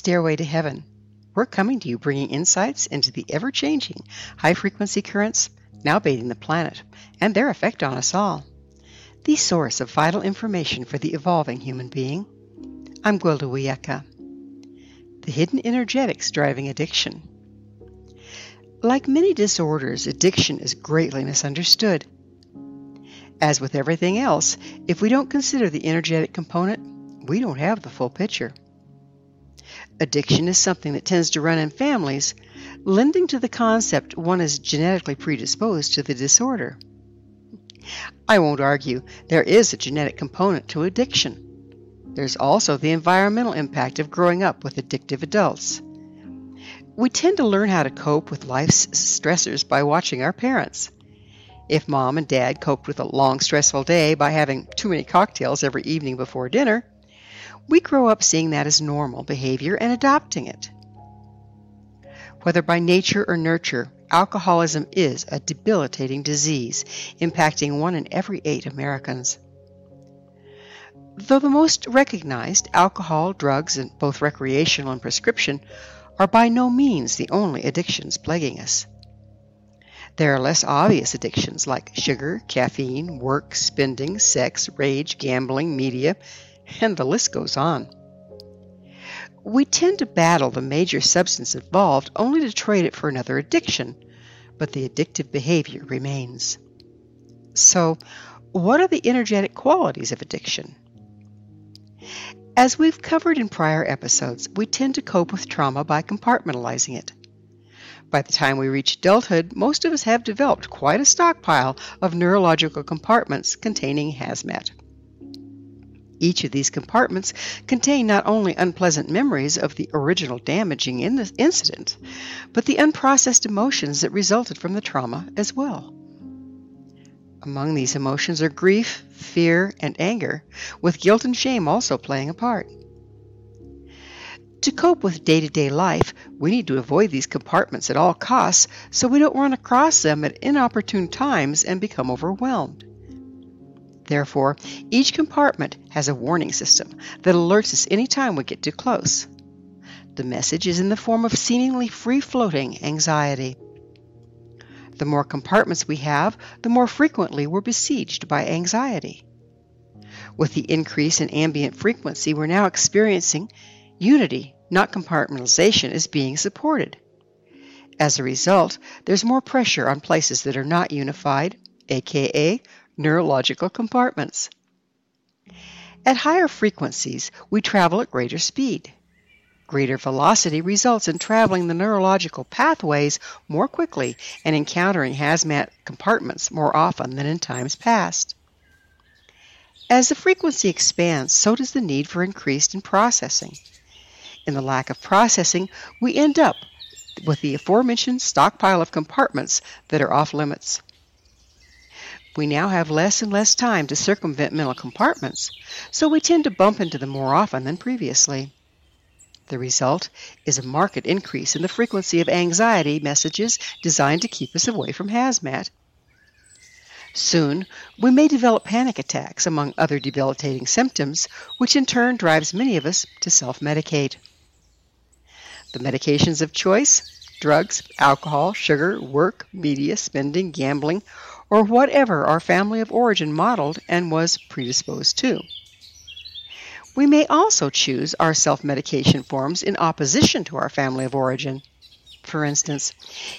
Stairway to Heaven. We're coming to you bringing insights into the ever changing high frequency currents now bathing the planet and their effect on us all. The source of vital information for the evolving human being. I'm Gwilda Wiyaka. The hidden energetics driving addiction. Like many disorders, addiction is greatly misunderstood. As with everything else, if we don't consider the energetic component, we don't have the full picture. Addiction is something that tends to run in families, lending to the concept one is genetically predisposed to the disorder. I won't argue there is a genetic component to addiction. There's also the environmental impact of growing up with addictive adults. We tend to learn how to cope with life's stressors by watching our parents. If mom and dad coped with a long, stressful day by having too many cocktails every evening before dinner, we grow up seeing that as normal behavior and adopting it. Whether by nature or nurture, alcoholism is a debilitating disease impacting one in every eight Americans. Though the most recognized, alcohol, drugs, and both recreational and prescription, are by no means the only addictions plaguing us. There are less obvious addictions like sugar, caffeine, work, spending, sex, rage, gambling, media, and the list goes on. We tend to battle the major substance involved only to trade it for another addiction, but the addictive behavior remains. So, what are the energetic qualities of addiction? As we've covered in prior episodes, we tend to cope with trauma by compartmentalizing it. By the time we reach adulthood, most of us have developed quite a stockpile of neurological compartments containing hazmat. Each of these compartments contain not only unpleasant memories of the original damaging in the incident, but the unprocessed emotions that resulted from the trauma as well. Among these emotions are grief, fear, and anger, with guilt and shame also playing a part. To cope with day to day life, we need to avoid these compartments at all costs so we don't run across them at inopportune times and become overwhelmed. Therefore, each compartment has a warning system that alerts us anytime we get too close. The message is in the form of seemingly free floating anxiety. The more compartments we have, the more frequently we're besieged by anxiety. With the increase in ambient frequency we're now experiencing, unity, not compartmentalization, is being supported. As a result, there's more pressure on places that are not unified, aka neurological compartments. At higher frequencies, we travel at greater speed. Greater velocity results in traveling the neurological pathways more quickly and encountering hazmat compartments more often than in times past. As the frequency expands, so does the need for increased in processing. In the lack of processing, we end up with the aforementioned stockpile of compartments that are off limits. We now have less and less time to circumvent mental compartments, so we tend to bump into them more often than previously. The result is a marked increase in the frequency of anxiety messages designed to keep us away from hazmat. Soon, we may develop panic attacks, among other debilitating symptoms, which in turn drives many of us to self medicate. The medications of choice drugs, alcohol, sugar, work, media, spending, gambling or whatever our family of origin modeled and was predisposed to. We may also choose our self medication forms in opposition to our family of origin. For instance,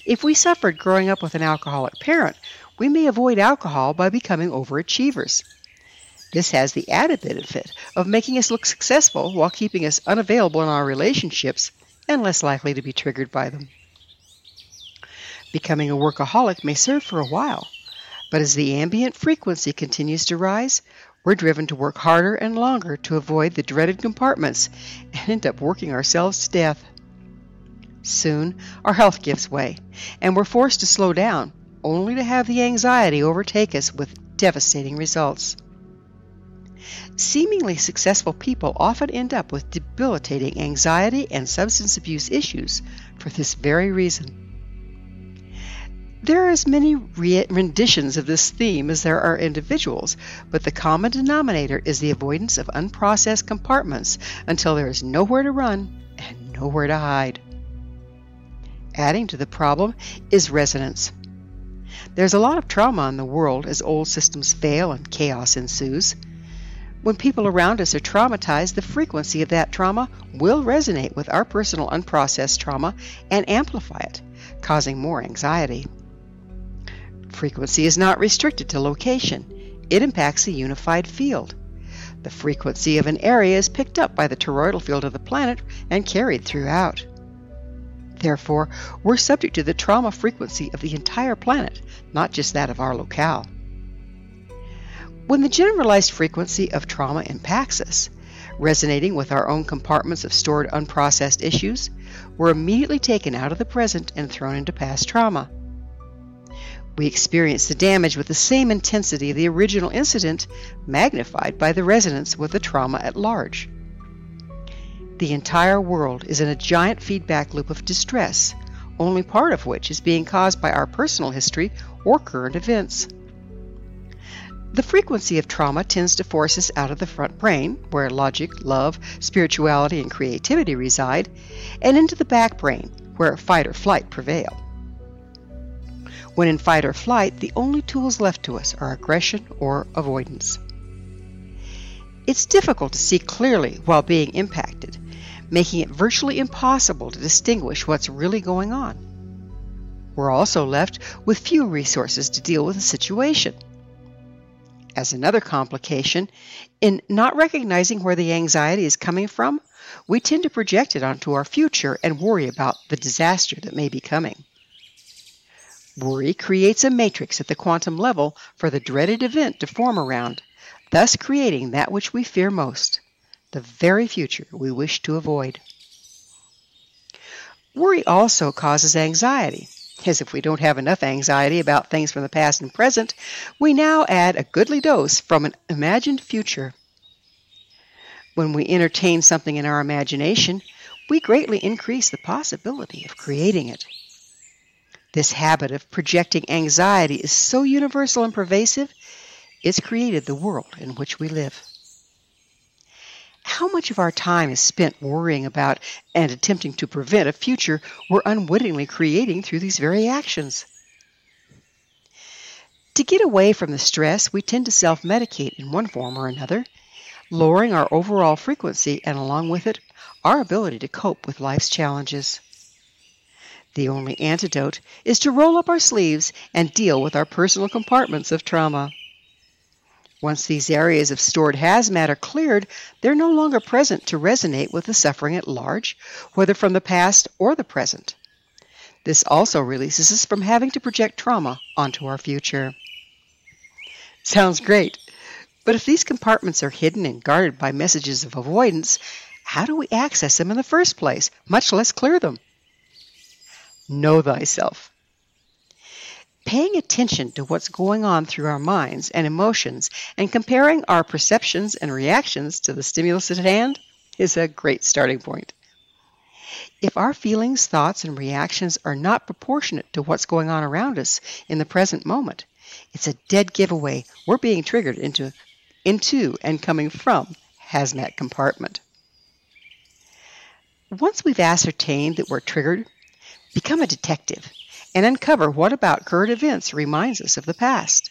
if we suffered growing up with an alcoholic parent, we may avoid alcohol by becoming overachievers. This has the added benefit of making us look successful while keeping us unavailable in our relationships and less likely to be triggered by them. Becoming a workaholic may serve for a while, but as the ambient frequency continues to rise, we're driven to work harder and longer to avoid the dreaded compartments and end up working ourselves to death. Soon, our health gives way, and we're forced to slow down, only to have the anxiety overtake us with devastating results. Seemingly successful people often end up with debilitating anxiety and substance abuse issues for this very reason. There are as many re- renditions of this theme as there are individuals, but the common denominator is the avoidance of unprocessed compartments until there is nowhere to run and nowhere to hide. Adding to the problem is resonance. There's a lot of trauma in the world as old systems fail and chaos ensues. When people around us are traumatized, the frequency of that trauma will resonate with our personal unprocessed trauma and amplify it, causing more anxiety. Frequency is not restricted to location, it impacts a unified field. The frequency of an area is picked up by the toroidal field of the planet and carried throughout. Therefore, we're subject to the trauma frequency of the entire planet, not just that of our locale. When the generalized frequency of trauma impacts us, resonating with our own compartments of stored unprocessed issues, we're immediately taken out of the present and thrown into past trauma. We experience the damage with the same intensity of the original incident, magnified by the resonance with the trauma at large. The entire world is in a giant feedback loop of distress, only part of which is being caused by our personal history or current events. The frequency of trauma tends to force us out of the front brain, where logic, love, spirituality, and creativity reside, and into the back brain, where fight or flight prevail. When in fight or flight, the only tools left to us are aggression or avoidance. It's difficult to see clearly while being impacted, making it virtually impossible to distinguish what's really going on. We're also left with few resources to deal with the situation. As another complication, in not recognizing where the anxiety is coming from, we tend to project it onto our future and worry about the disaster that may be coming. Worry creates a matrix at the quantum level for the dreaded event to form around, thus creating that which we fear most, the very future we wish to avoid. Worry also causes anxiety, as if we don't have enough anxiety about things from the past and present, we now add a goodly dose from an imagined future. When we entertain something in our imagination, we greatly increase the possibility of creating it. This habit of projecting anxiety is so universal and pervasive, it's created the world in which we live. How much of our time is spent worrying about and attempting to prevent a future we're unwittingly creating through these very actions? To get away from the stress, we tend to self medicate in one form or another, lowering our overall frequency and, along with it, our ability to cope with life's challenges. The only antidote is to roll up our sleeves and deal with our personal compartments of trauma. Once these areas of stored hazmat are cleared, they're no longer present to resonate with the suffering at large, whether from the past or the present. This also releases us from having to project trauma onto our future. Sounds great, but if these compartments are hidden and guarded by messages of avoidance, how do we access them in the first place, much less clear them? Know thyself. Paying attention to what's going on through our minds and emotions and comparing our perceptions and reactions to the stimulus at hand is a great starting point. If our feelings, thoughts, and reactions are not proportionate to what's going on around us in the present moment, it's a dead giveaway we're being triggered into, into and coming from hazmat compartment. Once we've ascertained that we're triggered, Become a detective and uncover what about current events reminds us of the past.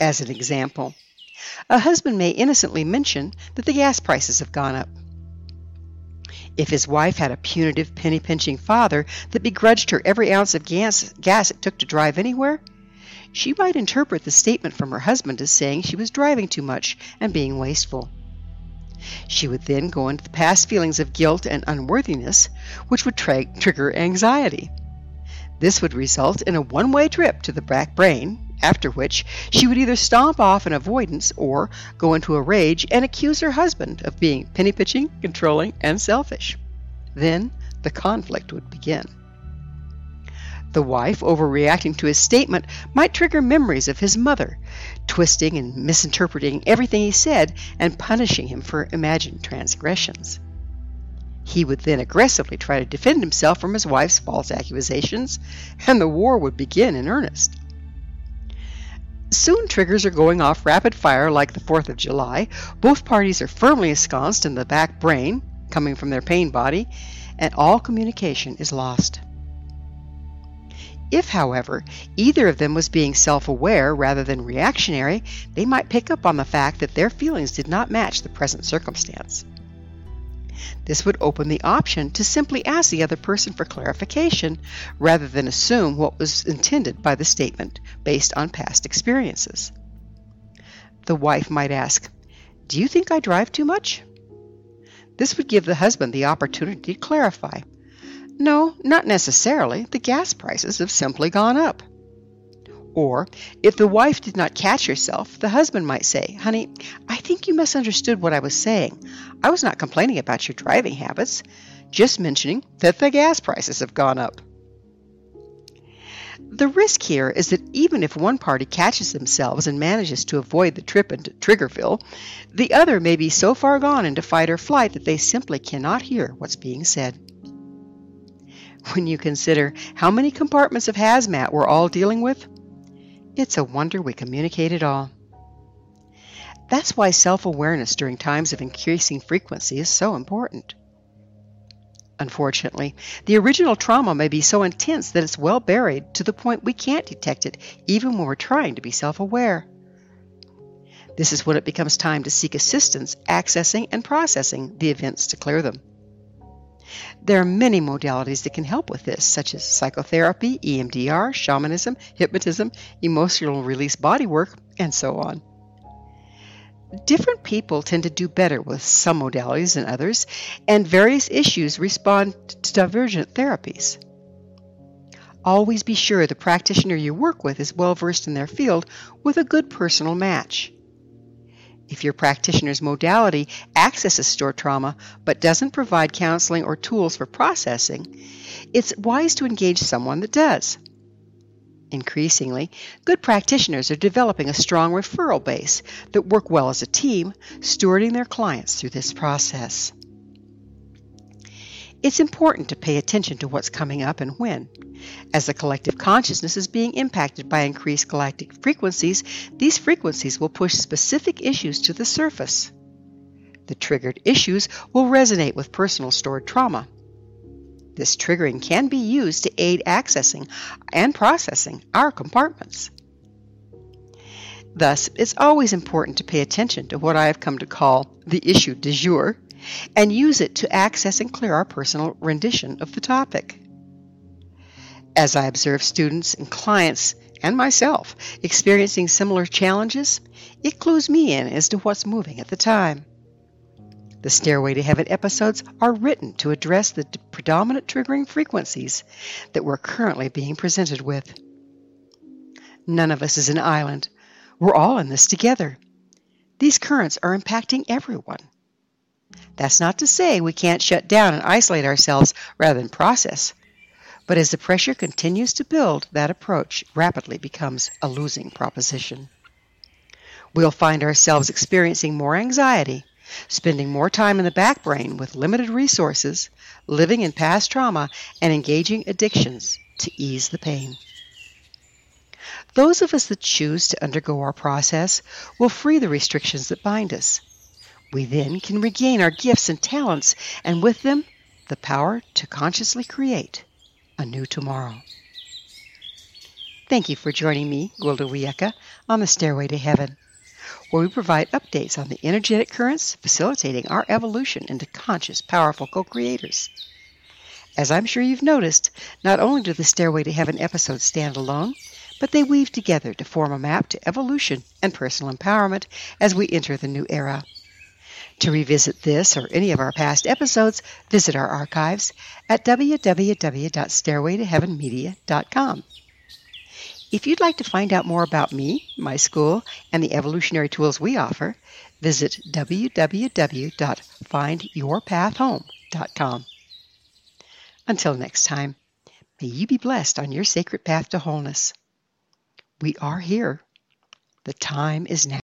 As an example, a husband may innocently mention that the gas prices have gone up. If his wife had a punitive, penny pinching father that begrudged her every ounce of gas, gas it took to drive anywhere, she might interpret the statement from her husband as saying she was driving too much and being wasteful. She would then go into the past feelings of guilt and unworthiness, which would tra- trigger anxiety. This would result in a one way trip to the back brain, after which she would either stomp off in avoidance or go into a rage and accuse her husband of being penny pitching, controlling, and selfish. Then the conflict would begin. The wife, overreacting to his statement, might trigger memories of his mother, twisting and misinterpreting everything he said and punishing him for imagined transgressions. He would then aggressively try to defend himself from his wife's false accusations, and the war would begin in earnest. Soon triggers are going off rapid fire like the 4th of July. Both parties are firmly ensconced in the back brain, coming from their pain body, and all communication is lost. If, however, either of them was being self aware rather than reactionary, they might pick up on the fact that their feelings did not match the present circumstance. This would open the option to simply ask the other person for clarification rather than assume what was intended by the statement based on past experiences. The wife might ask, Do you think I drive too much? This would give the husband the opportunity to clarify no, not necessarily. The gas prices have simply gone up. Or, if the wife did not catch herself, the husband might say, Honey, I think you misunderstood what I was saying. I was not complaining about your driving habits, just mentioning that the gas prices have gone up. The risk here is that even if one party catches themselves and manages to avoid the trip into Triggerville, the other may be so far gone into fight or flight that they simply cannot hear what's being said when you consider how many compartments of hazmat we're all dealing with, it's a wonder we communicate at all. That's why self awareness during times of increasing frequency is so important. Unfortunately, the original trauma may be so intense that it's well buried to the point we can't detect it even when we're trying to be self aware. This is when it becomes time to seek assistance accessing and processing the events to clear them. There are many modalities that can help with this, such as psychotherapy, EMDR, shamanism, hypnotism, emotional release bodywork, and so on. Different people tend to do better with some modalities than others, and various issues respond to divergent therapies. Always be sure the practitioner you work with is well versed in their field with a good personal match. If your practitioner's modality accesses stored trauma but doesn't provide counseling or tools for processing, it's wise to engage someone that does. Increasingly, good practitioners are developing a strong referral base that work well as a team, stewarding their clients through this process. It's important to pay attention to what's coming up and when. As the collective consciousness is being impacted by increased galactic frequencies, these frequencies will push specific issues to the surface. The triggered issues will resonate with personal stored trauma. This triggering can be used to aid accessing and processing our compartments. Thus, it's always important to pay attention to what I have come to call the issue du jour and use it to access and clear our personal rendition of the topic. As I observe students and clients and myself experiencing similar challenges, it clues me in as to what's moving at the time. The Stairway to Heaven episodes are written to address the predominant triggering frequencies that we're currently being presented with. None of us is an island. We're all in this together. These currents are impacting everyone. That's not to say we can't shut down and isolate ourselves rather than process. But as the pressure continues to build, that approach rapidly becomes a losing proposition. We'll find ourselves experiencing more anxiety, spending more time in the back brain with limited resources, living in past trauma, and engaging addictions to ease the pain. Those of us that choose to undergo our process will free the restrictions that bind us we then can regain our gifts and talents, and with them, the power to consciously create a new tomorrow. Thank you for joining me, Gwilda Wiyaka, on the Stairway to Heaven, where we provide updates on the energetic currents facilitating our evolution into conscious, powerful co creators. As I'm sure you've noticed, not only do the Stairway to Heaven episodes stand alone, but they weave together to form a map to evolution and personal empowerment as we enter the new era. To revisit this or any of our past episodes, visit our archives at www.stairwaytoheavenmedia.com. If you'd like to find out more about me, my school, and the evolutionary tools we offer, visit www.findyourpathhome.com. Until next time, may you be blessed on your sacred path to wholeness. We are here. The time is now.